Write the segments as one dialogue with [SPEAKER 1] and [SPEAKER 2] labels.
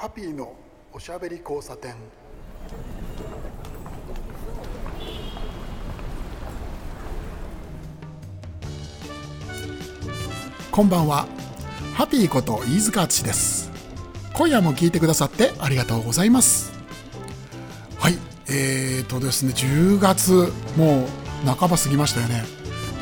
[SPEAKER 1] ハピーのおしゃべり交差点。こんばんは。ハピーこと飯塚敦です。今夜も聞いてくださってありがとうございます。はいえーとですね10月もう半ば過ぎましたよね。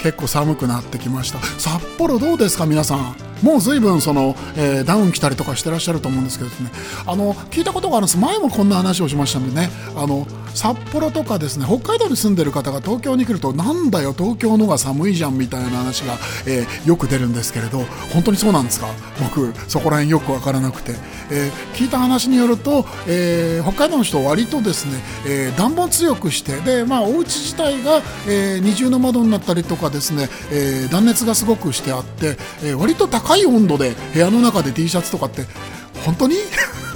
[SPEAKER 1] 結構寒くなってきました。札幌どうですか皆さん。もう随分その、えー、ダウン着たりとかしてらっしゃると思うんですけどね。あの聞いたことがあるんです。前もこんな話をしましたんでね。あの札幌とかですね北海道に住んでる方が東京に来るとなんだよ東京のが寒いじゃんみたいな話が、えー、よく出るんですけれど本当にそうなんですか？僕そこら辺よく分からなくて、えー、聞いた話によると、えー、北海道の人割とですね、え暖房強くしてでまあお家自体が、え二重の窓になったりとかですね、え断熱がすごくしてあって、え割と高い温度で部屋の中で T シャツとかって本当に？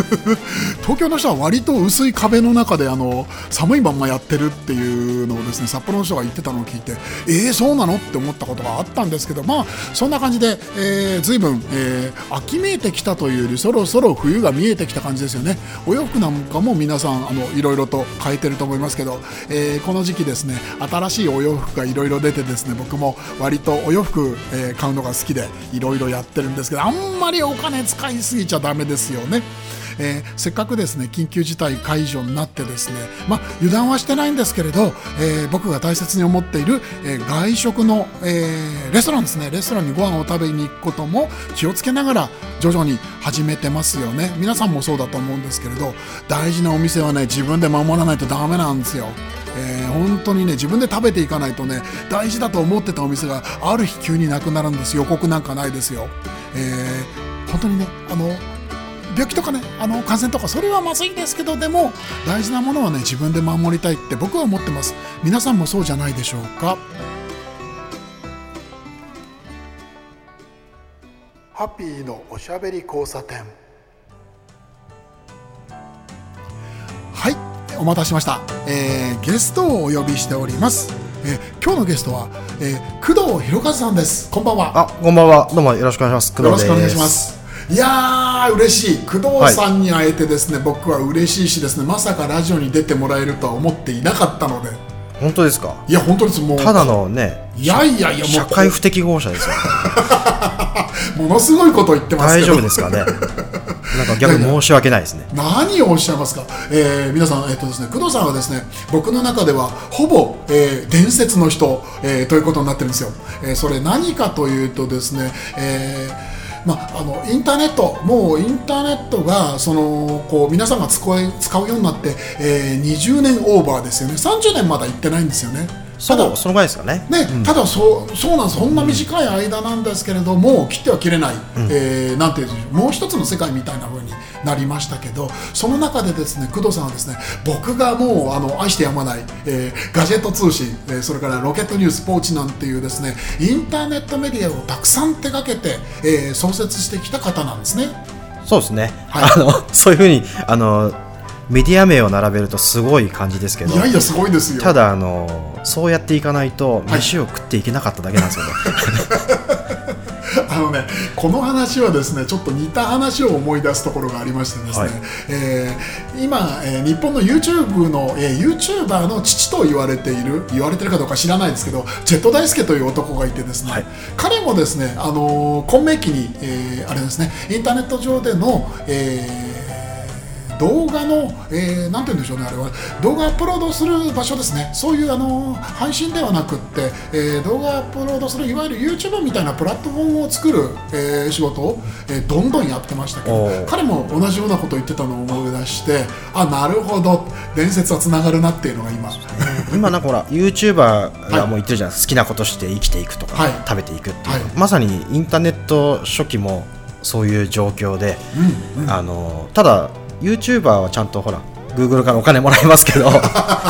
[SPEAKER 1] 東京の人は割と薄い壁の中であの寒いままやってるっていうのをですね札幌の人が言ってたのを聞いてえー、そうなのって思ったことがあったんですけどまあそんな感じで、えー、随分、えー、秋めいてきたというよりそろそろ冬が見えてきた感じですよねお洋服なんかも皆さんあのいろいろと変えてると思いますけど、えー、この時期ですね新しいお洋服がいろいろ出てですね僕も割とお洋服、えー、買うのが好きでいろいろやってるんですけどあんまりお金使いすぎちゃダメですよね。えー、せっかくですね緊急事態解除になってですね、まあ、油断はしてないんですけれど、えー、僕が大切に思っている、えー、外食の、えー、レストランですねレストランにご飯を食べに行くことも気をつけながら徐々に始めてますよね皆さんもそうだと思うんですけれど大事なお店はね自分で守らないとダメなんですよ。えー、本当にね自分で食べていかないとね大事だと思ってたお店がある日急になくなるんです予告なんかないですよ。えー、本当にねあの病気とかねあの感染とかそれはまずいんですけどでも大事なものはね自分で守りたいって僕は思ってます。皆さんもそうじゃないでしょうか。ハッピーのおしゃべり交差点。はいお待たせしました、えー、ゲストをお呼びしております。えー、今日のゲストは、えー、工藤博和さんです。こんばんは。
[SPEAKER 2] あこんばんは。どうもよろしくお願いします。
[SPEAKER 1] よろしくお願いしますいやー嬉しい。工藤さんに会えてですね、はい、僕は嬉しいしですねまさかラジオに出てもらえるとは思っていなかったので。
[SPEAKER 2] 本当ですか？
[SPEAKER 1] いや本当です。もう
[SPEAKER 2] ただのね
[SPEAKER 1] いやいやいや
[SPEAKER 2] 社会不適合者ですよ、
[SPEAKER 1] ものすごいこと言ってます
[SPEAKER 2] 大丈夫ですかね？なんか逆に申し訳ないですね。
[SPEAKER 1] 何をおっしゃいますか、えー、皆さん、えーとですね、工藤さんはですね僕の中ではほぼ、えー、伝説の人、えー、ということになってるんですよ、えー、それ何かというとですね、えーまあ、あのインターネットもうインターネットがそのこう皆さんが使うようになって、えー、20年オーバーですよね30年まだ行ってないんですよね。
[SPEAKER 2] ただそのぐらいですかね。
[SPEAKER 1] ね、うん、ただそうそうなんです。そんな短い間なんですけれども、うん、切っては切れない、うん、えー、なんていう。もう一つの世界みたいな風になりましたけどその中でですね工藤さんはですね僕がもうあの愛してやまない、えー、ガジェット通信、えー、それからロケットニュースポーチなんていうですねインターネットメディアをたくさん手掛けて、えー、創設してきた方なんですね。
[SPEAKER 2] そうですね、はい、あのそういうふうにあのメディア名を並べるとすごい感じですけど
[SPEAKER 1] いやいやすごいですよ。
[SPEAKER 2] ただあのそうやっていかないと飯を食っていけなかっただけなんですよね、
[SPEAKER 1] は いあのねこの話はですねちょっと似た話を思い出すところがありましてですね、はい、えー、今、えー、日本の YouTube の、えー、YouTuber の父と言われている言われてるかどうか知らないですけどジェット大輔という男がいてですね、はい、彼もですね、あのー、混迷期に、えー、あれですねインターネット上での、えー動画の、えー、なんて言うんでしょうねあれは。動画アップロードする場所ですね。そういうあの配信ではなくって、えー、動画アップロードするいわゆる YouTube みたいなプラットフォームを作る、えー、仕事を、えー、どんどんやってましたけど彼も同じようなことを言ってたのを思い出してあなるほど。伝説はつながるなっていうのが今。
[SPEAKER 2] 今なんかほら YouTuber がもう言ってるじゃないですか、好きなことして生きていくとか、はい、食べていくっていう、はい、まさにインターネット初期もそういう状況で、うんうん、あのただ YouTuber はちゃんとほら Google からお金もらえますけど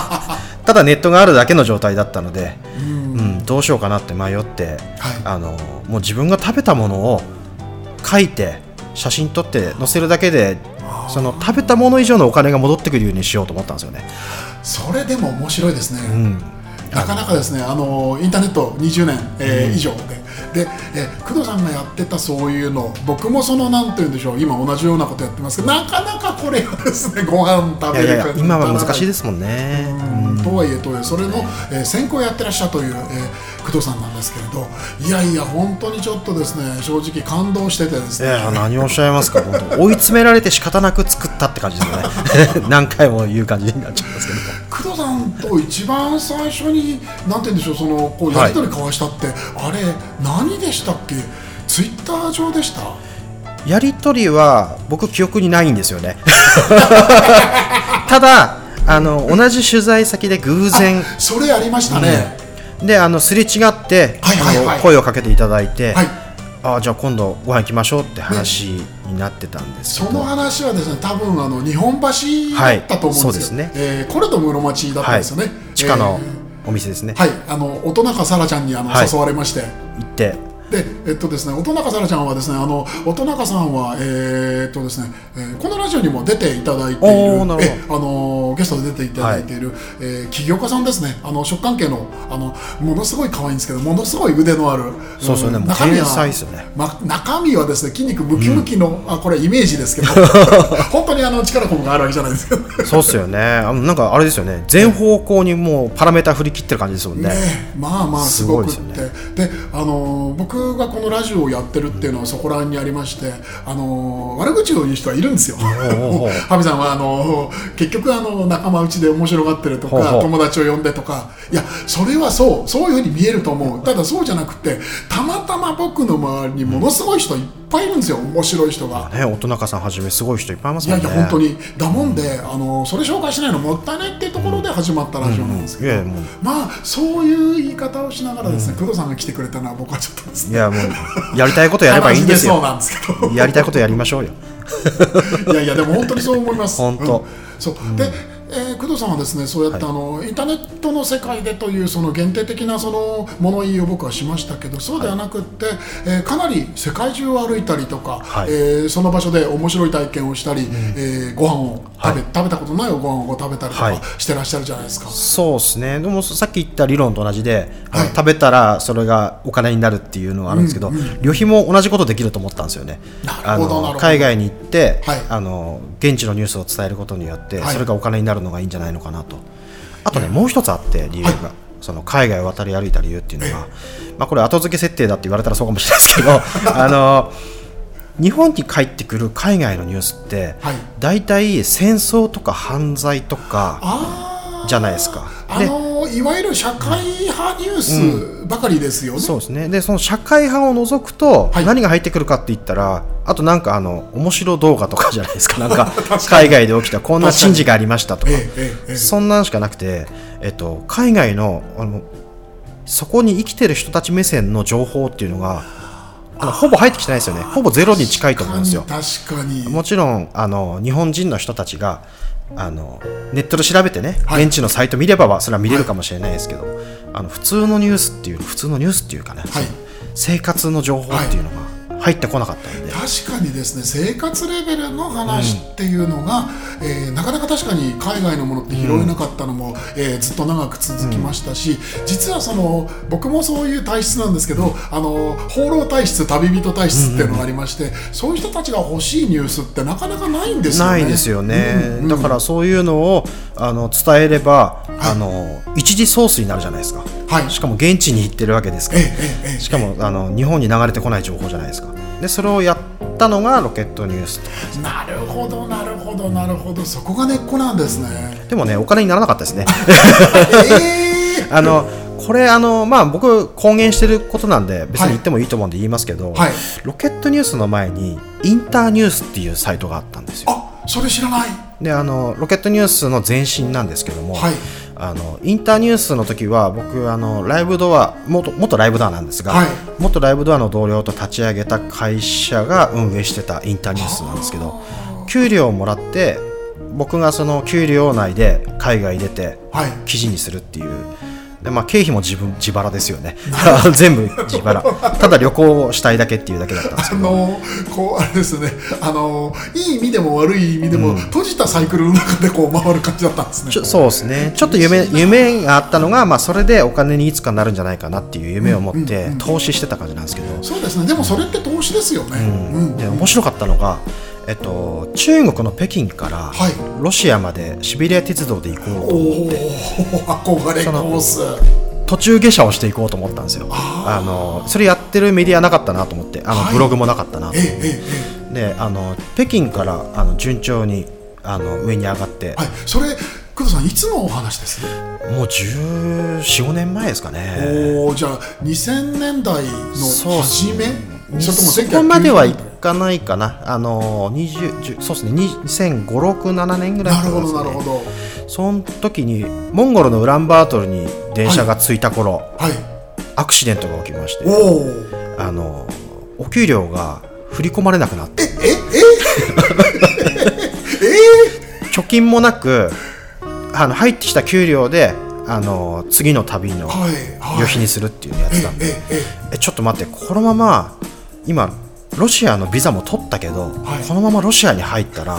[SPEAKER 2] ただネットがあるだけの状態だったので、うん、うん、どうしようかなって迷って、はい、あのもう自分が食べたものを書いて写真撮って載せるだけでその食べたもの以上のお金が戻ってくるようにしようと思ったんですよね。
[SPEAKER 1] それでも面白いですね、うん、なかなかですねあのインターネット20年、えー、以上ででえ工藤さんがやってたそういうの僕もそのなんて言うんでしょう今同じようなことやってますけどなかなかこれはですねご飯食べるか
[SPEAKER 2] 今は難しいですもんね。
[SPEAKER 1] とはいえとはいえそれの、えー、先行やってらっしゃるという、えー、工藤さんなんですけれどいやいや本当にちょっとですね正直感動しててですね。い
[SPEAKER 2] や何をおっしゃいますか本当。追い詰められて仕方なく作ったって感じですよね。何回も言う感じになっちゃいますけど
[SPEAKER 1] 工藤さんと一番最初になんて言うんでしょうそのこうやり取り交わしたって、はい、あれ何でしたっけ？ツイッター上でした？
[SPEAKER 2] やり取りは僕記憶にないんですよね。ただあの同じ取材先で偶然
[SPEAKER 1] それありましたね、
[SPEAKER 2] うん、であのすれ違って、はいはいはい、声をかけていただいて、はい、あじゃあ今度ご飯行きましょうって話になってたんです
[SPEAKER 1] けど、ね、その話はですね多分あの日本橋だったと思うんですよ、はい、ね、えー、これと室町だったんですよね、はい、
[SPEAKER 2] 地下のお店ですね、
[SPEAKER 1] はい。あの音中沙羅ちゃんにあの、誘われまして。
[SPEAKER 2] 行って
[SPEAKER 1] でえっとですね音中沙羅ちゃんはですねあの音中さんはえー、っとですね、えー、このラジオにも出ていただいている。えあのゲストで出ていただいている、はい、えー、起業家さんですね。あの食関係のあのものすごい可愛いんですけどものすごい腕のある
[SPEAKER 2] そうそうね、うん、中身は、ね、
[SPEAKER 1] ま、中身はですね筋肉ムキムキの、うん、あこれイメージですけど。本当にあの力こがあるわけじゃないですか
[SPEAKER 2] そうっすよね。あのなんかあれですよね。全方向にもうパラメータ振り切ってる感じですもんね。
[SPEAKER 1] ねまあまあすごくって、ね、であの僕僕がこのラジオをやってるっていうのはそこら辺にありましてあの悪口を言う人はいるんですよ。ハビさんはあの結局あの仲間内で面白がってるとか友達を呼んでとか。いやそれはそうそういうふうに見えると思う。ただそうじゃなくてたまたま僕の周りにものすごい人いっぱいいるんですよ面白い人が。
[SPEAKER 2] ね音中さんはじめすごい人いっぱいいますもん
[SPEAKER 1] ね。いやいや本当にだもんであのそれ紹介しないのもったいないっていうところで始まったラジオなんですけど、まあそういう言い方をしながらですね、工藤さんが来てくれたのは僕はちょっとですね。
[SPEAKER 2] いやもうやりたいことやればいいんですよ。やりたいことやりましょうよ。
[SPEAKER 1] いやいやでも本当にそう思います。
[SPEAKER 2] 本当。うん、
[SPEAKER 1] そうで。えー、工藤さんはですねそうやって、はい、あのインターネットの世界でというその限定的なその物言いを僕はしましたけどそうではなくって、はい、えー、かなり世界中を歩いたりとか、はい、えー、その場所で面白い体験をしたり、うん、えー、ご飯を食べ,、食べたことないご飯を食べたりとかしてらっしゃるじゃないですか。
[SPEAKER 2] そうですね。でもさっき言った理論と同じで、食べたらそれがお金になるっていうのがあるんですけど、うんうん、旅費も同じことできると思ったんですよね。あの海外に行って、あの現地のニュースを伝えることによって、それがお金になるのがいいんじゃないのかななと。あとね、もう一つあって理由が、はい、その海外を渡り歩いた理由っていうのが、まあ、これ後付け設定だって言われたらそうかもしれないですけど あの日本に帰ってくる海外のニュースって、はい、大体戦争とか犯罪とかじゃないですか。
[SPEAKER 1] あのいわゆる社会派ニュースばかりですよね。うん、
[SPEAKER 2] そうですね。でその社会派を除くと、何が入ってくるかって言ったらあとなんかあの面白動画とかじゃないですか。なんか海外で起きたこんな珍事がありましたとか、そんなんしかなくて、えっと、海外のあのそこに生きてる人たち目線の情報っていうのがほぼ入ってきてないですよね。ほぼゼロに近いと思うんですよ。
[SPEAKER 1] 確かに。
[SPEAKER 2] もちろんあの日本人の人たちがあのネットで調べてね、はい、現地のサイト見ればそれは見れるかもしれないですけど、はい、あの普通のニュースっていう普通のニュースっていうかね、はい、生活の情報っていうのが、入ってこなかったんで。
[SPEAKER 1] 確かにですね生活レベルの話っていうのが、うん、えー、なかなか確かに海外のものって拾えなかったのも、うん、えー、ずっと長く続きましたし、うん、実はその僕もそういう体質なんですけど、あの放浪体質旅人体質っていうのがありまして、そういう人たちが欲しいニュースってなかなかないんですよ
[SPEAKER 2] ね。ないですよね、だからそういうのをあの伝えれば、はい、あの一時ソースになるじゃないですか、はい、しかも現地に行ってるわけですから、しかもあの日本に流れてこない情報じゃないですか。でそれをやったのがロケットニュース
[SPEAKER 1] と。なるほどなるほどなるほど。そこが根っこなんですね。
[SPEAKER 2] でもねお金にならなかったですね。えー、あのこれあのまあ僕公言してることなんで別に言ってもいいと思うんで言いますけど、はい、ロケットニュースの前にインターニュースっていうサイトがあったんですよ。
[SPEAKER 1] あそれ知らない。
[SPEAKER 2] であのロケットニュースの前身なんですけども、はい、あのインターニュースの時は僕あのライブドア元元ライブドアなんですが、はい、元ライブドアの同僚と立ち上げた会社が運営してたインターニュースなんですけど給料をもらって僕がその給料内で海外出て記事にするっていう、でまあ、経費も自分自腹ですよね。全部自腹。ただ旅行したいだけっていうだけだったんですけど。
[SPEAKER 1] あのこうあれですね。あのいい意味でも悪い意味でも、うん、閉じたサイクルの中でこう回る感じだったんですね。
[SPEAKER 2] そうですね。ちょっと夢夢があったのが、まあ、それでお金にいつかなるんじゃないかなっていう夢を持って投資してた感じなんですけど、
[SPEAKER 1] そうですね。でもそれって投資ですよね、
[SPEAKER 2] うん。で面白かったのがえっと、中国の北京からロシアまでシベリア鉄道で行こうと思って、
[SPEAKER 1] 憧れコース。
[SPEAKER 2] 途中下車をしていこうと思ったんですよ。あのそれやってるメディアなかったなと思って。あの、はい、ブログもなかったなと。思って、ええ、であの北京からあの順調にあの上に上がって、
[SPEAKER 1] はい、それ工藤さんいつのお話です？
[SPEAKER 2] もう1415年前ですかね。
[SPEAKER 1] おじゃあ2000年代の初め？
[SPEAKER 2] そそこまではいかないかな。あの20そうですね。200567年ぐらい
[SPEAKER 1] なるほどなるほど。
[SPEAKER 2] その時にモンゴルのウランバートルに電車が着いた頃、はい、アクシデントが起きましてあのお給料が振り込まれなくなって。ええ え？貯金もなくあの入ってきた給料であの次の旅の旅費にするっていうのやってたんで、えちょっと待ってこのまま今ロシアのビザも取ったけど、はい、このままロシアに入ったら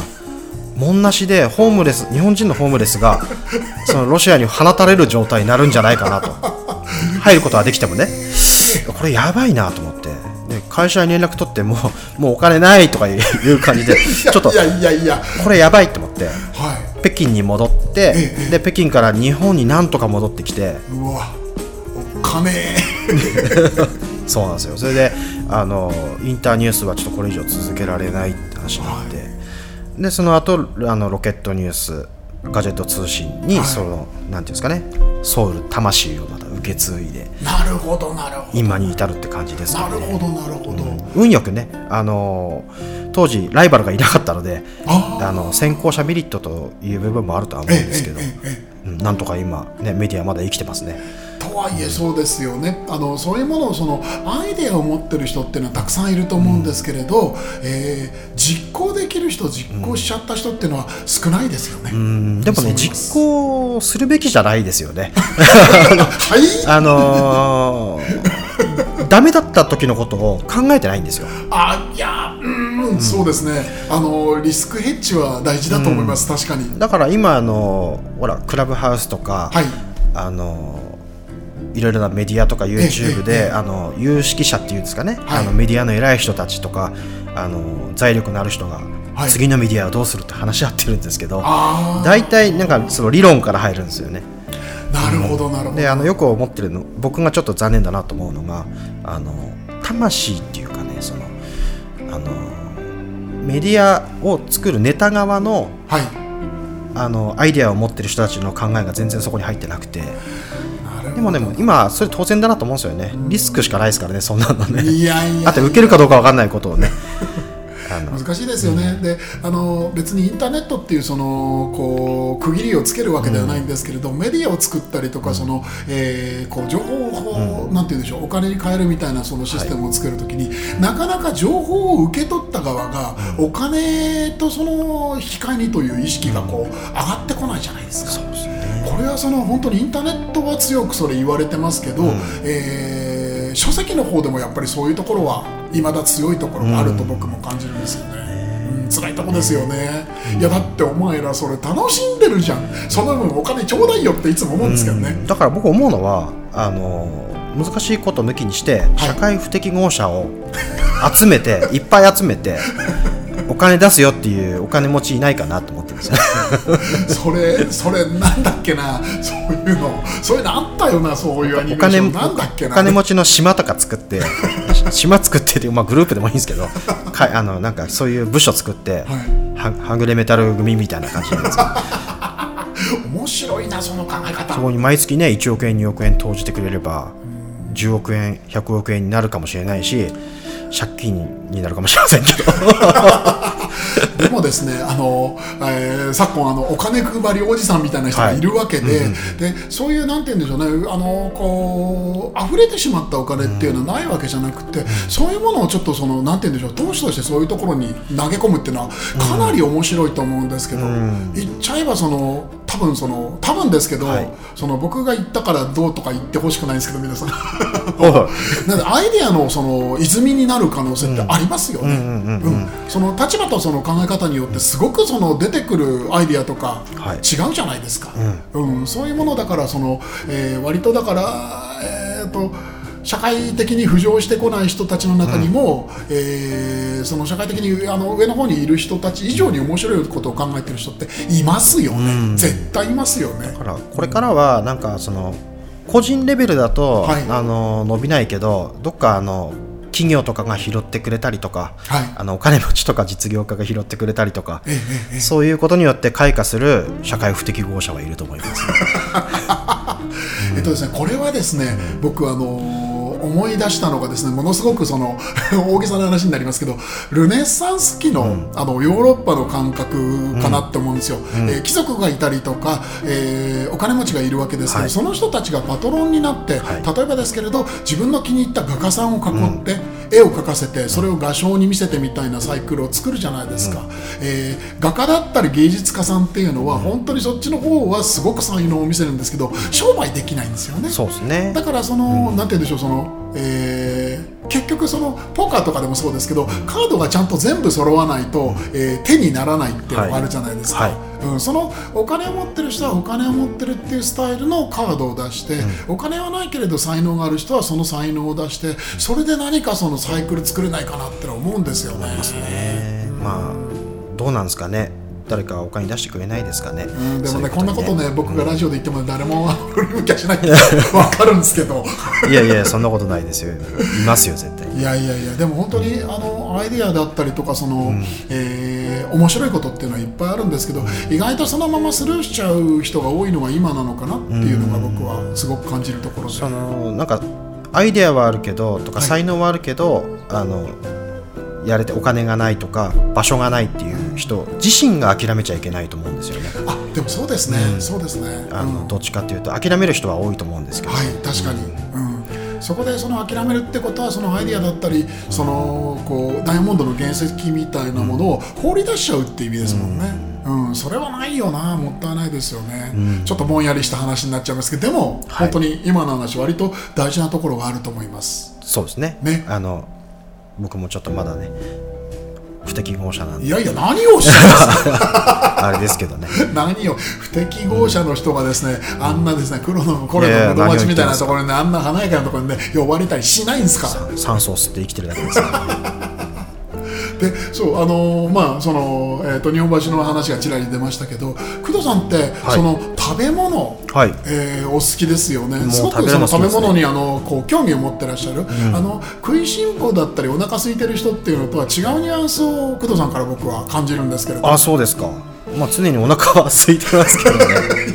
[SPEAKER 2] 門なしでホームレス日本人のホームレスが そのロシアに放たれる状態になるんじゃないかなと。入ることはできてもね。これやばいなと思って。で会社に連絡取ってももうお金ないとかいう感じで ちょっとこれやばいと思って、はい、北京に戻って、ええ、で北京から日本になんとか戻ってきて。
[SPEAKER 1] うわお金
[SPEAKER 2] そうなんですよ。それであのインターニュースはちょっとこれ以上続けられないって話になって、はい、でその後あのロケットニュースガジェット通信に、はい、そのなんていうんですかねソウル魂をまた受け継いで
[SPEAKER 1] なるほどなるほど。
[SPEAKER 2] 今に至るって感じです
[SPEAKER 1] ね、なるほどなるほど、うん、
[SPEAKER 2] 運よくねあの当時ライバルがいなかったのであの先行者メリットという部分もあるとは思うんですけど、うん、なんとか今、ね、メディアまだ生きてますね。
[SPEAKER 1] とはいえそうですよね。あのそういうものをそのアイデアを持ってる人っていうのはたくさんいると思うんですけれど、うん、えー、実行できる人実行しちゃった人っていうのは少ないですよね、
[SPEAKER 2] うん、でもね実行するべきじゃないですよね。
[SPEAKER 1] はい？
[SPEAKER 2] あのー、ダメだった時のことを考えてないんですよ。
[SPEAKER 1] あいやうん、そうですね。あのリスクヘッジは大事だと思います、確かに。
[SPEAKER 2] だから今あのほらクラブハウスとか、はい、あのいろいろなメディアとか YouTube で、あの有識者っていうんですかね、はい、あのメディアの偉い人たちとかあの財力のある人が、はい、次のメディアはどうするって話し合ってるんですけど大体なんかその理論から入るんですよね。
[SPEAKER 1] なるほどなるほど。
[SPEAKER 2] であのよく思ってるの僕がちょっと残念だなと思うのがあの魂っていうかねそのあのメディアを作るネタ側の,、はい、あのアイデアを持ってる人たちの考えが全然そこに入ってなくて。でもでも今それ当然だなと思うんですよね。リスクしかないですからねそんなのね。いやいや。あと受けるかどうか分かんないことをね。
[SPEAKER 1] 難しいですよね、うん、であの別にインターネットっていうそのこう区切りをつけるわけではないんですけれど、うん、メディアを作ったりとかその、えー、こう情報を、うん、なんて言うんでしょうお金に変えるみたいなそのシステムを作るときに、はい、なかなか情報を受け取った側が、お金とその引き換えにという意識がこう、上がってこないじゃないですか。そうですね、これはその本当にインターネットは強くそれ言われてますけど、うん、えー、書籍の方でもやっぱりそういうところはいまだ強いところがあると僕も感じるんですよね。うん、辛いとこですよね、うん、いやだってお前らそれ楽しんでるじゃん。その分お金ちょうだいよっていつも思うんですけどね、うん、
[SPEAKER 2] だから僕思うのはあの難しいこと抜きにして社会不適合者を集めて、い、っぱい集めて お金出すよっていうお金持ちいないかなと思ってるんです。よ
[SPEAKER 1] それそれなんだっけな。そういうの。そういうのあったよなそういうアニメーション。なんだっけな。
[SPEAKER 2] お金持ちの島とか作って 島作ってて、まあ、グループでもいいんですけどかあのなんかそういう部署作って、はい、はぐれメタル組みたいな感じなんですけど
[SPEAKER 1] 面白いなその考え方。
[SPEAKER 2] そこに毎月ね1億円2億円投じてくれれば10億円100億円になるかもしれないし借金になるかもしれませんけど
[SPEAKER 1] でもですねあの、えー、昨今あのお金配りおじさんみたいな人がい。るわけではいうんうん、でそういうなんて言うんでしょうねあのこう溢れてしまったお金っていうのはないわけじゃなくて、うん、そういうものをちょっとそのなんて言うんでしょう投資としてそういうところに投げ込むっていうのはかなり面白いと思うんですけど、うん、言っちゃえばその多分その多分ですけど、はい、その僕が言ったからどうとか言ってほしくないんですけど皆さん。なんでアイデアのその泉になる可能性ってありますよね。その立場とその考え方によってすごくその出てくるアイデアとか違うじゃないですか、はい、うん、そういうものだからその、えー、割とだからえっ、ー、と社会的に浮上してこない人たちの中にも、うん、えー、その社会的にあの上の方にいる人たち以上に面白いことを考えてる人っていますよね、うん、絶対いますよね。
[SPEAKER 2] だからこれからはなんかその個人レベルだと、はい、あの伸びないけどどっかあの企業とかが拾ってくれたりとか、はい、あのお金持ちとか実業家が拾ってくれたりとか、えええ、そういうことによって開花する社会不適合者はいると思います。
[SPEAKER 1] えっとですね、これはですね、僕あのー思い出したのがですねものすごくその 大げさな話になりますけどルネッサンス期のうん、あのヨーロッパの感覚かなって思うんですよ、うん、えー、貴族がいたりとか、えー、お金持ちがいるわけですけど、はい、その人たちがパトロンになって、はい、例えばですけれど自分の気に入った画家さんを囲って、うん、絵を描かせてそれを画商に見せてみたいなサイクルを作るじゃないですか、えー、画家だったり芸術家さんっていうのは、本当にそっちの方はすごく才能を見せるんですけど商売できないんですよね。
[SPEAKER 2] そうですね。
[SPEAKER 1] だからその、なんて言うんでしょうそのえー、結局そのポーカーとかでもそうですけどカードがちゃんと全部揃わないと、えー、手にならないっていうのがあるじゃないですか、はい。はい、うん、そのお金を持ってる人はお金を持ってるっていうスタイルのカードを出して、うん、お金はないけれど才能がある人はその才能を出してそれで何かそのサイクル作れないかなって思うんですよね。
[SPEAKER 2] まあどうなんですかね誰かお金出してくれないですかね、う
[SPEAKER 1] ん、でもね、ね、こんなことね僕がラジオで言っても誰も 振り向きゃしないって分かるんですけど。
[SPEAKER 2] いやいやそんなことないですよ。いますよ絶対。
[SPEAKER 1] いやいやいやでも本当にあのアイディアだったりとかその、うん、えー、面白いことっていうのはいっぱいあるんですけど、意外とそのままスルーしちゃう人が多いのが今なのかなっていうのが僕はすごく感じるところで、
[SPEAKER 2] そのなんかアイデアはあるけどとか才能はあるけど、はい、あのやれてお金がないとか場所がないっていう人自身が諦めちゃいけないと思うんですよね。
[SPEAKER 1] あでもそうですね、うん、そうですね、
[SPEAKER 2] あの、うん、どっちかっていうと諦める人は多いと思うんですけど、
[SPEAKER 1] はい確かに、うん。そこでその諦めるってことはそのアイディアだったりそのこうダイヤモンドの原石みたいなものを放り出しちゃうっていう意味ですもんね。うん、それはないよなもったいないですよね、うん、ちょっとぼんやりした話になっちゃいますけどでも、はい、本当に今の話割と大事なところがあると思います。
[SPEAKER 2] そうですね。ね。あの僕もちょっとまだね不適合者なんで。
[SPEAKER 1] いやいや何をしす
[SPEAKER 2] あれですけどね。
[SPEAKER 1] 何を不適合者の人がですね、うん、あんなですね黒のコレの友達みたいなところにねあんな華やかなところにね呼ばれたりしないんですか。
[SPEAKER 2] 酸素を吸って生きてるだけですから
[SPEAKER 1] でそうあのー、まあその、えーと、日本橋の話がちらり出ましたけど工藤さんって、はい、その食べ物、はい、えー、お好きですよね。すごくその食べ物にあのこう興味を持ってらっしゃる、うん、あの食いしん坊だったりお腹空いてる人っていうのとは違うニュアンスを工藤さんから僕は感じるんですけれど
[SPEAKER 2] あそうですかまあ、常にお腹は空いてますけどね。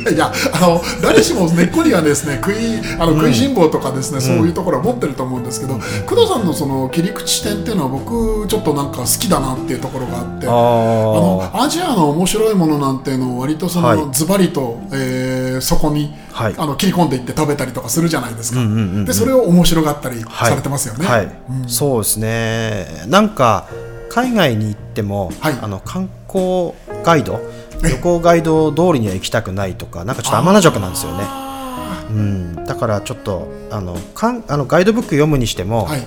[SPEAKER 1] いやあの誰しも根っこにはですね食いあの食いしん坊とかですね、うん、そういうところは持ってると思うんですけど、うん、工藤さんのその切り口視点っていうのは僕ちょっとなんか好きだなっていうところがあってあのアジアの面白いものなんていうのを割とその、ズバリと、えー、そこに、はい、あの切り込んでいって食べたりとかするじゃないですか、でそれを面白がったりされてますよね、はいはい。
[SPEAKER 2] うん、そうですね。なんか海外に行っても、はい、あの観光ガイド？旅行ガイド通りには行きたくないとかなんかちょっと天の弱なんですよね、うん、だからちょっとあのかんあのガイドブック読むにしても、はい、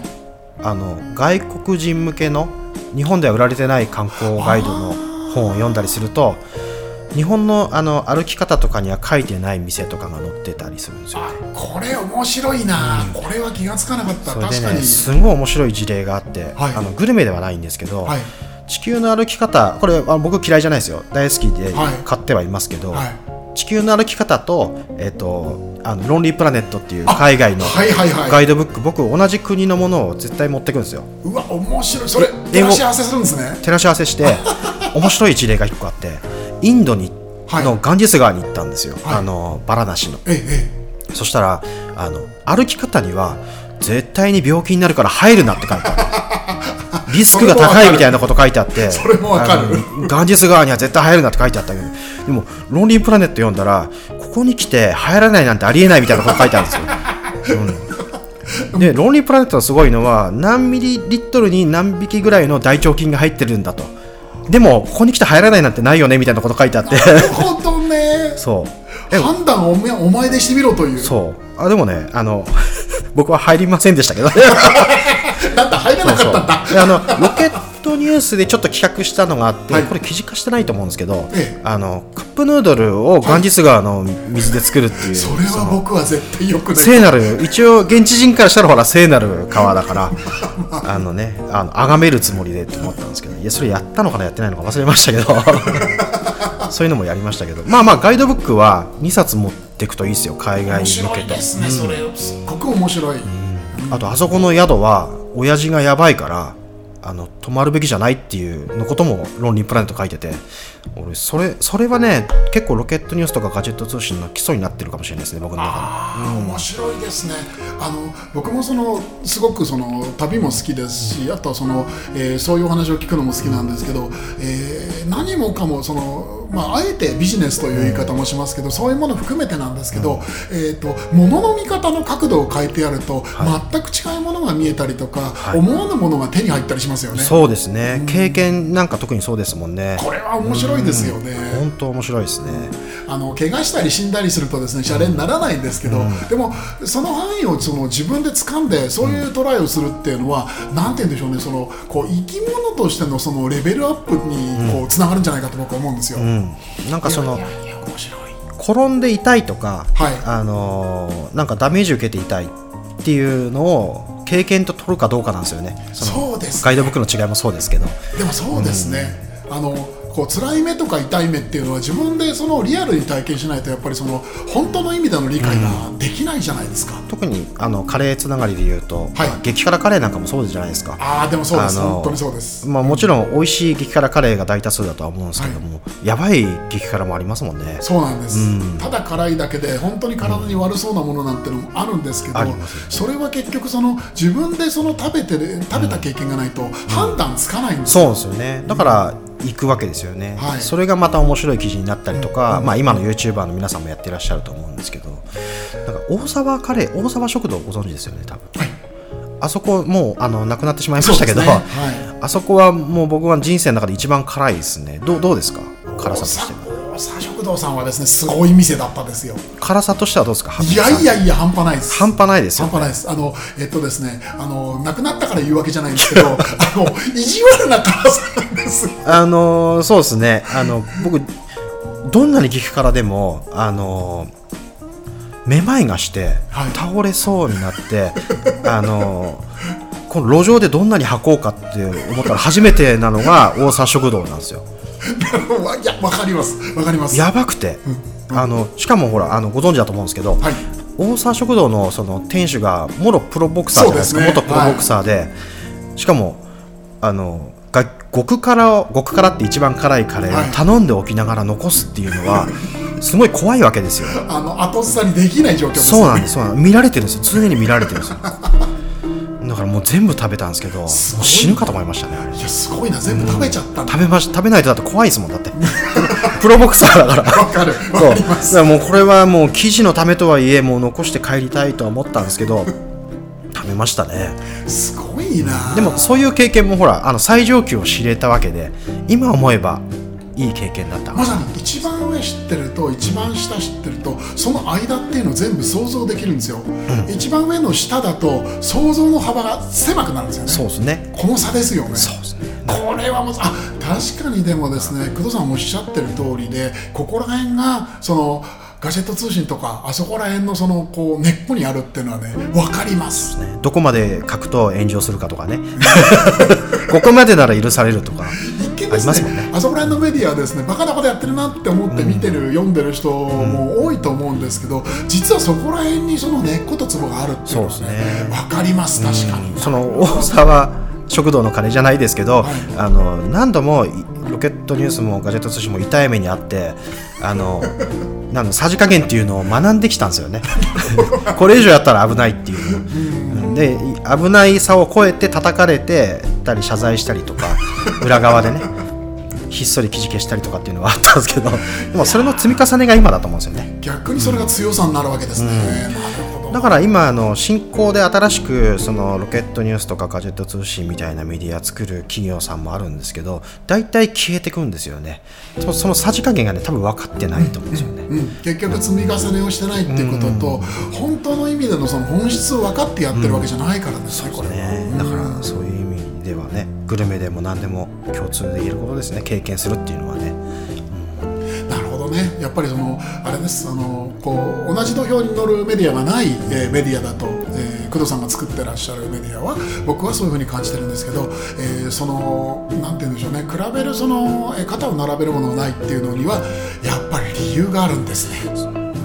[SPEAKER 2] あの外国人向けの日本では売られてない観光ガイドの本を読んだりすると日本のあの歩き方とかには書いてない店とかが載ってたりするんですよ、ね、
[SPEAKER 1] これ面白いな、うん、これは気が付かなかった。それでね
[SPEAKER 2] すごい面白い事例があって、はい、あのグルメではないんですけど、はい地球の歩き方これあ僕嫌いじゃないですよ。大好きで買ってはいますけど、はい、地球の歩き方と,、えーと、あのロンリープラネットっていう海外のガイドブック、僕同じ国のものを絶対持ってくんですよ。
[SPEAKER 1] うわ面白い。それ照らし合わせするんですね。
[SPEAKER 2] 照らし合わせして 面白い事例が1個あってインドにのガンジス川に行ったんですよ、はい、あのバラナシの、ええ、そしたらあの歩き方には絶対に病気になるから入るなって書いてある リスクが高いみたいなこと書いてあって。
[SPEAKER 1] それもわか
[SPEAKER 2] る。ガンジス川には絶対入るなって書いてあったけど。でもロンリープラネット読んだらここに来て入らないなんてありえないみたいなこと書いてあるんですよ、うん、でロンリープラネットのすごいのは何ミリリットルに何匹ぐらいの大腸菌が入ってるんだと。でもここに来て入らないなんてないよねみたいなこと書いてあって。な
[SPEAKER 1] るほどね。
[SPEAKER 2] そう。
[SPEAKER 1] 判断をお前お前でしてみろという。
[SPEAKER 2] そう。あでもねあの 僕は入りませんでしたけど
[SPEAKER 1] なんだ入らなかったんだ。
[SPEAKER 2] そうそうあのロケットニュースでちょっと企画したのがあって、
[SPEAKER 1] はい。
[SPEAKER 2] これ記事化してないと思うんですけど、
[SPEAKER 1] ええ。
[SPEAKER 2] あのカップヌードルをガンジス川の水で作るっていう、
[SPEAKER 1] それは僕は絶対よくない。
[SPEAKER 2] 聖なる一応現地人からしたらほら聖なる川だから あのねあの崇めるつもりでと思ったんですけどいやそれやったのかなやってないのか忘れましたけど そういうのもやりましたけど。まあまあガイドブックは2冊持っていくといいですよ海外
[SPEAKER 1] 面白
[SPEAKER 2] 向けと。
[SPEAKER 1] いですね、それ。すっごく面白い、
[SPEAKER 2] あとあそこの宿は親父がやばいからあの泊まるべきじゃないっていうのことも論理プラネット書いてて俺それそれはね結構ロケットニュースとかガジェット通信の基礎になってるかもしれないですね僕の中で。
[SPEAKER 1] 面白いですね。あの僕もそのすごくその旅も好きですしあとはその、えーそういうお話を聞くのも好きなんですけど、えー何もかもその、まあ、あえてビジネスという言い方もしますけど、そういうものを含めてなんですけど、えー、と物の見方の角度を変えてやると、全く違うものが見えたりとか、思わぬものが手に入ったりしますよね。
[SPEAKER 2] そうですね、経験なんか特にそうですもんね。
[SPEAKER 1] これは面白いですよね。
[SPEAKER 2] 本当面白いですね
[SPEAKER 1] あの怪我したり死んだりするとですねシャレにならないんですけど、でもその範囲をその自分で掴んでそういうトライをするっていうのは、なんて言うんでしょうねそのこう生き物としてのそのレベルアップにこうつながるんじゃないかと僕は思うんですよ。
[SPEAKER 2] うん。なんかその転んで痛いとか、
[SPEAKER 1] はい。
[SPEAKER 2] あのーなんかダメージ受けて痛いっていうのを経験と取るかどうかなんですよね。そ
[SPEAKER 1] うですね。
[SPEAKER 2] ガイドブックの違いもそうですけど。
[SPEAKER 1] でもそうですね、あのこう辛い目とか痛い目っていうのは自分でそのリアルに体験しないとやっぱりその本当の意味での理解ができないじゃないですか。
[SPEAKER 2] 特にあのカレーつながりで言うと、
[SPEAKER 1] はい。
[SPEAKER 2] 激辛カレーなんかもそうじゃないですか。
[SPEAKER 1] ああでもそうです。本当にそうです。
[SPEAKER 2] まあ、もちろん美味しい激辛カレーが大多数だとは思うんですけども、やばい激辛もありますもんね。
[SPEAKER 1] そうなんです、ただ辛いだけで本当に体に悪そうなものなんてのもあるんですけど、
[SPEAKER 2] あります
[SPEAKER 1] それは結局その自分でその食べてる食べた経験がないと判断つかないんですよ、
[SPEAKER 2] そうですよね。だから行くわけですよね、
[SPEAKER 1] はい。
[SPEAKER 2] それがまた面白い記事になったりとか、まあ、今の YouTuber の皆さんもやってらっしゃると思うんですけどなんか大沢カレー大沢食堂ご存知ですよね多分。
[SPEAKER 1] はい。
[SPEAKER 2] あそこもうあのなくなってしまいましたけど、
[SPEAKER 1] ね。はい。
[SPEAKER 2] あそこはもう僕は人生の中で一番辛いですね。どうどうですか？辛さとしては
[SPEAKER 1] 食堂さんはですねすごい店だったですよ。
[SPEAKER 2] 辛さとしてはどうですか？
[SPEAKER 1] い。やいやいや半端ないです。
[SPEAKER 2] 半端ないですよ
[SPEAKER 1] 半端ないです。あのえっとですねあの亡くなったから言うわけじゃないんですけど あの意地悪な辛さなんです。
[SPEAKER 2] あのーそうですね。あの僕どんなに激辛でもあのーめまいがして
[SPEAKER 1] はい。
[SPEAKER 2] 倒れそうになって、あのーこの路上でどんなに吐こうかって思ったら初めてなのが大沢食堂なんですよ。
[SPEAKER 1] わいやわかります。わかります。
[SPEAKER 2] やばくて、あのしかもほらあのご存知だと思うんですけど、
[SPEAKER 1] はい。
[SPEAKER 2] 大沢食堂のその店主がもろプロボクサーじゃないですか。
[SPEAKER 1] ね。
[SPEAKER 2] 元プロボクサーで、しかもあのが極辛を極辛って一番辛いカレー
[SPEAKER 1] はい。
[SPEAKER 2] を頼んでおきながら残すっていうのは、すごい怖いわけですよ。
[SPEAKER 1] あの後ずさにできない状況です
[SPEAKER 2] そうなんですそうなんです。見られてるんですよ。常に見られてるんですよだからもう全部食べたんですけどもう死ぬかと思いましたねあれ。
[SPEAKER 1] いやすごいな全部食べちゃったんだ、
[SPEAKER 2] 食べまし食べないとだって怖いですもんだって。プロボクサーだから。
[SPEAKER 1] わかる
[SPEAKER 2] そう。だからもうこれはもう記事のためとはいえもう残して帰りたいとは思ったんですけど食べましたね。
[SPEAKER 1] すごいな。
[SPEAKER 2] でもそういう経験もほらあの最上級を知れたわけで今思えばいい経験だった。
[SPEAKER 1] まさに一番上知ってると一番下知ってるとその間っていうのを全部想像できるんですよ、一番上の下だと想像の幅が狭くなるんですよね。
[SPEAKER 2] そうですね。
[SPEAKER 1] この差ですよね。
[SPEAKER 2] そうですね。
[SPEAKER 1] これはもうあ確かにでもですね工藤さんもおっしゃってる通りでここら辺がそのガジェット通信とかあそこら辺のそのこう根っこにあるっていうのはね分かります
[SPEAKER 2] ね。どこまで書くと炎上するかとかね。ここまでなら許されるとか
[SPEAKER 1] です
[SPEAKER 2] ますもんね。
[SPEAKER 1] ねあそこら辺のメディアはですねバカなことやってるなって思って見てる、読んでる人も多いと思うんですけど実はそこら辺にその根っことツボがあるっていうのはね
[SPEAKER 2] ね。
[SPEAKER 1] 分かります確かに、
[SPEAKER 2] その大沢食堂のカレーじゃないですけど、あの何度もいロケットニュースもガジェット通信も痛い目にあってあの なんのさじ加減っていうのを学んできたんですよね。これ以上やったら危ないっていううん。で危ないさを超えて叩かれてたり謝罪したりとか 裏側でねひっそり記事消したりとかっていうのはあったんですけど でもそれの積み重ねが今だと思うんですよね。
[SPEAKER 1] 逆にそれが強さになるわけですね、なるほど。
[SPEAKER 2] だから今あの新興で新しくそのロケットニュースとかガジェット通信みたいなメディア作る企業さんもあるんですけど大体消えてくんですよね。そのさじ加減がね多分分かってないと思うんですよね、
[SPEAKER 1] うんうん、結局積み重ねをしてないっていうことと、本当の意味でのその本質を分かってやってるわけじゃないからですね、これ
[SPEAKER 2] ね。だからそういうではねグルメでも何でも共通で言えることですね。経験するっていうのはね。
[SPEAKER 1] ね。やっぱりそのあれです。あのこう同じ土俵に乗るメディアがない、えー、メディアだと、えー、工藤さんが作ってらっしゃるメディアは僕はそういうふうに感じてるんですけど、えー、そのなんて言うんでしょうね。比べるその、えー、肩を並べるものがないっていうのにはやっぱり理由があるんですね。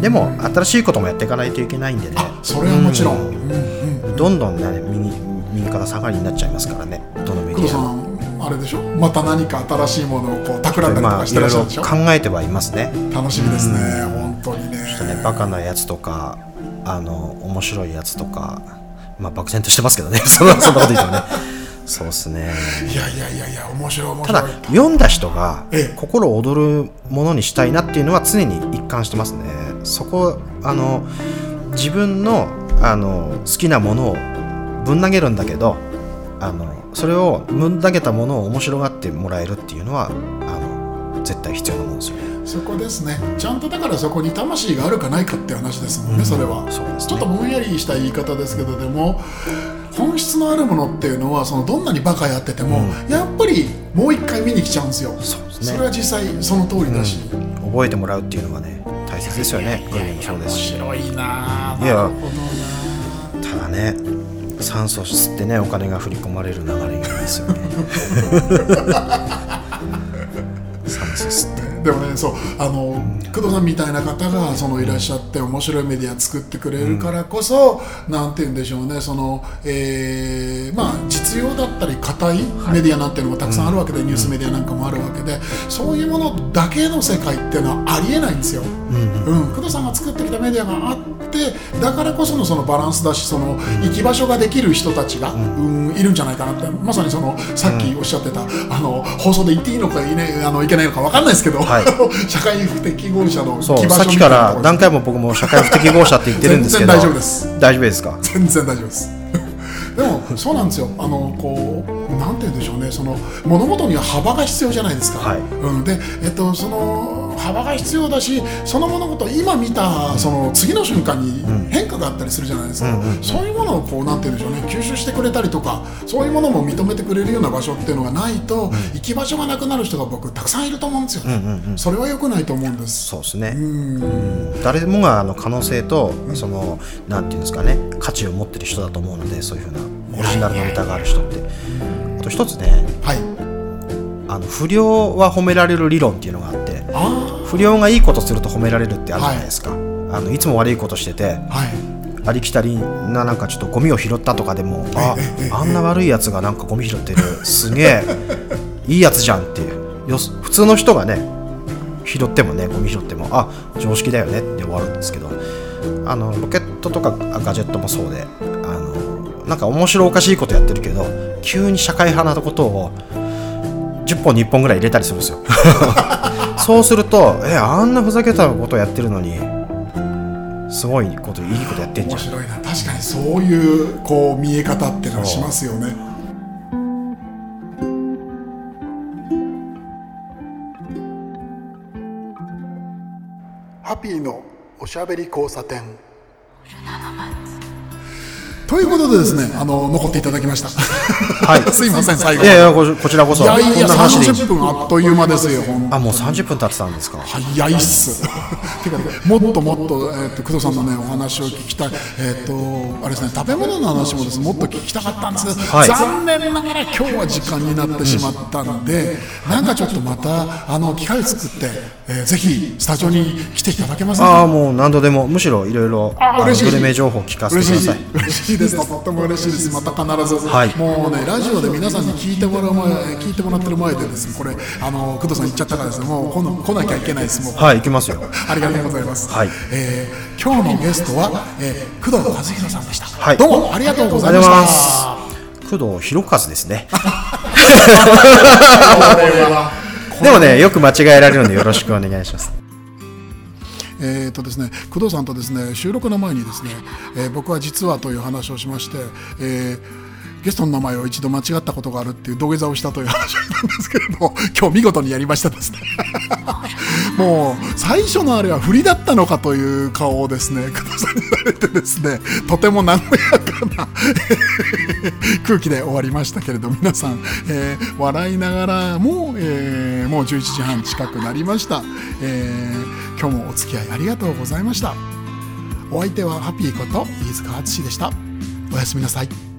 [SPEAKER 2] でも新しいこともやっていかないといけないんでね。
[SPEAKER 1] それはもちろん、うん。
[SPEAKER 2] うん、どんどんね右右肩下がりになっちゃいますからね。どのメディア
[SPEAKER 1] あれでしょ？また何か新しいものをこう企んだりとかしてらっしゃるでしょ、ま
[SPEAKER 2] あ、考えてはいますね。
[SPEAKER 1] 楽しみですね、うん、本当にね。
[SPEAKER 2] ちょっとねバカなやつとかあの面白いやつとかまあ漠然としてますけどね。そんなこと言うとね。そうですね。
[SPEAKER 1] いやいやいやいや面白い面
[SPEAKER 2] 白い。ただ読んだ人が心躍るものにしたいなっていうのは常に一貫してますね。そこあの自分のあの好きなものをぶん投げるんだけどあのそれをぶん投げたものを面白がってもらえるっていうのはあの絶対必要なもんですよね。
[SPEAKER 1] そこですね。ちゃんとだからそこに魂があるかないかって話ですもんね、うん、それは。
[SPEAKER 2] そうです、ね、
[SPEAKER 1] ちょっとぼんやりした言い方ですけどでも本質のあるものっていうのはそのどんなにバカやってても、うん、やっぱりもう一回見に来ちゃうんですよ。
[SPEAKER 2] そうです、ね、
[SPEAKER 1] それは実際その通りだし、
[SPEAKER 2] うん、覚えてもらうっていうのがね大切ですよね。
[SPEAKER 1] いやいやいや面白いな
[SPEAKER 2] いや。ただね酸素吸ってねお金が振り込まれる流れがいいですよね。
[SPEAKER 1] でもねそうあの、うん、工藤さんみたいな方がそのいらっしゃって面白いメディア作ってくれるからこそ、うん、なんて言うんでしょうね。その、えー、まあ実用だったり硬いメディアなんていうのもたくさんあるわけで、はい、ニュースメディアなんかもあるわけでそういうものだけの世界っていうのはありえないんですよ。うん、うん、工藤さんが作ってきたメディアがあってだからこそのそのバランスだしその行き場所ができる人たちが、うん。いるんじゃないかなってまさにそのさっきおっしゃってた、あの放送で言っていいのかい,、ね、あのいけないのか分かんないですけど、はい、社会不適合者の
[SPEAKER 2] そうさっきから何回も僕も社会不適合者って言ってるんですけど。
[SPEAKER 1] 大丈夫です。
[SPEAKER 2] 大丈夫ですか？
[SPEAKER 1] 全然大丈夫です。でもそうなんですよ。あのこうなんて言うんでしょうね。その物事には幅が必要じゃないですか、はい、うん、でえっとその幅が必要だしその物事今見たその次の瞬間に変化があったりするじゃないですか、そういうものをこうなんて言うんでしょうね吸収してくれたりとかそういうものも認めてくれるような場所っていうのがないと、行き場所がなくなる人が僕たくさんいると思うんですよね、それは良くないと思うんです。
[SPEAKER 2] そうですね、うん、誰もがあの可能性と、そのなんていうんですかね価値を持ってる人だと思うのでそういうふうなオリジナルの歌がある人って。あと一つね、はい、あの不良は褒められる理論っていうのがあって不良がいいことすると褒められるってあるじゃないですか、はい、あのいつも悪いことしてて、はい、ありきたりななんかちょっとゴミを拾ったとかでもああんな悪いやつがなんかゴミ拾ってるすげえいいやつじゃんっていう。よ普通の人がね拾ってもねゴミ拾ってもあ常識だよねって終わるんですけどあのロケットとかガジェットもそうであのなんか面白おかしいことやってるけど急に社会派なことを10本に1本ぐらい入れたりするんですよ。そうするとえあんなふざけたことやってるのにすごいこといいことやってんじゃん。面
[SPEAKER 1] 白いな。確かにそういうこう見え方ってのはしますよね。ハッピーのおしゃべり交差点ということでですね、あの残っていただきました。はい、すいません、最後。
[SPEAKER 2] いやいやこ、こちらこそ。い
[SPEAKER 1] やいや、三十分あっという間ですよ。
[SPEAKER 2] あ、もう三十分経ってたんですか。
[SPEAKER 1] 早いっす。てか、もっともっと、えっ、と、工藤さんのね、お話を聞きたい。えっ、と、あれですね、食べ物の話もです、もっと聞きたかったんです残念ながら、今日は時間になってしまったんで。なんかちょっとまた、あの機会を作って、えー、ぜひスタジオに来ていただけますか？
[SPEAKER 2] ああ、もう何度でも、むしろいろいろ。グルメ情報聞かせてください。
[SPEAKER 1] 嬉しいです。とっても嬉しいです。また必ず、はい、もうねラジオで皆さんに聞いてもらう前聞いてもらってる前でですねこれあの工藤さん言っちゃったからですねもう来来なきゃいけないですもう
[SPEAKER 2] はい行きますよ
[SPEAKER 1] ありがとうございます。
[SPEAKER 2] はい、
[SPEAKER 1] えー、今日のゲストは、えー、工藤和弘さんでした。はい、どうもありがとうございました。
[SPEAKER 2] 工藤弘和ですね。でもねよく間違えられるのでよろしくお願いします。
[SPEAKER 1] えーとですね、工藤さんとですね収録の前にですね、えー、僕は実はという話をしまして、えーゲストの名前を一度間違ったことがあるっていう土下座をしたという話なんですけれども、今日見事にやりましたですね。もう、最初のあれは振りだったのかという顔をですね、工藤さんにされてですね、とても和やかな 空気で終わりましたけれど、皆さん、えー、笑いながらも、えー、もう11時半近くなりました。えー、今日もお付き合いありがとうございました。お相手はハッピーこと飯塚敦でした。おやすみなさい。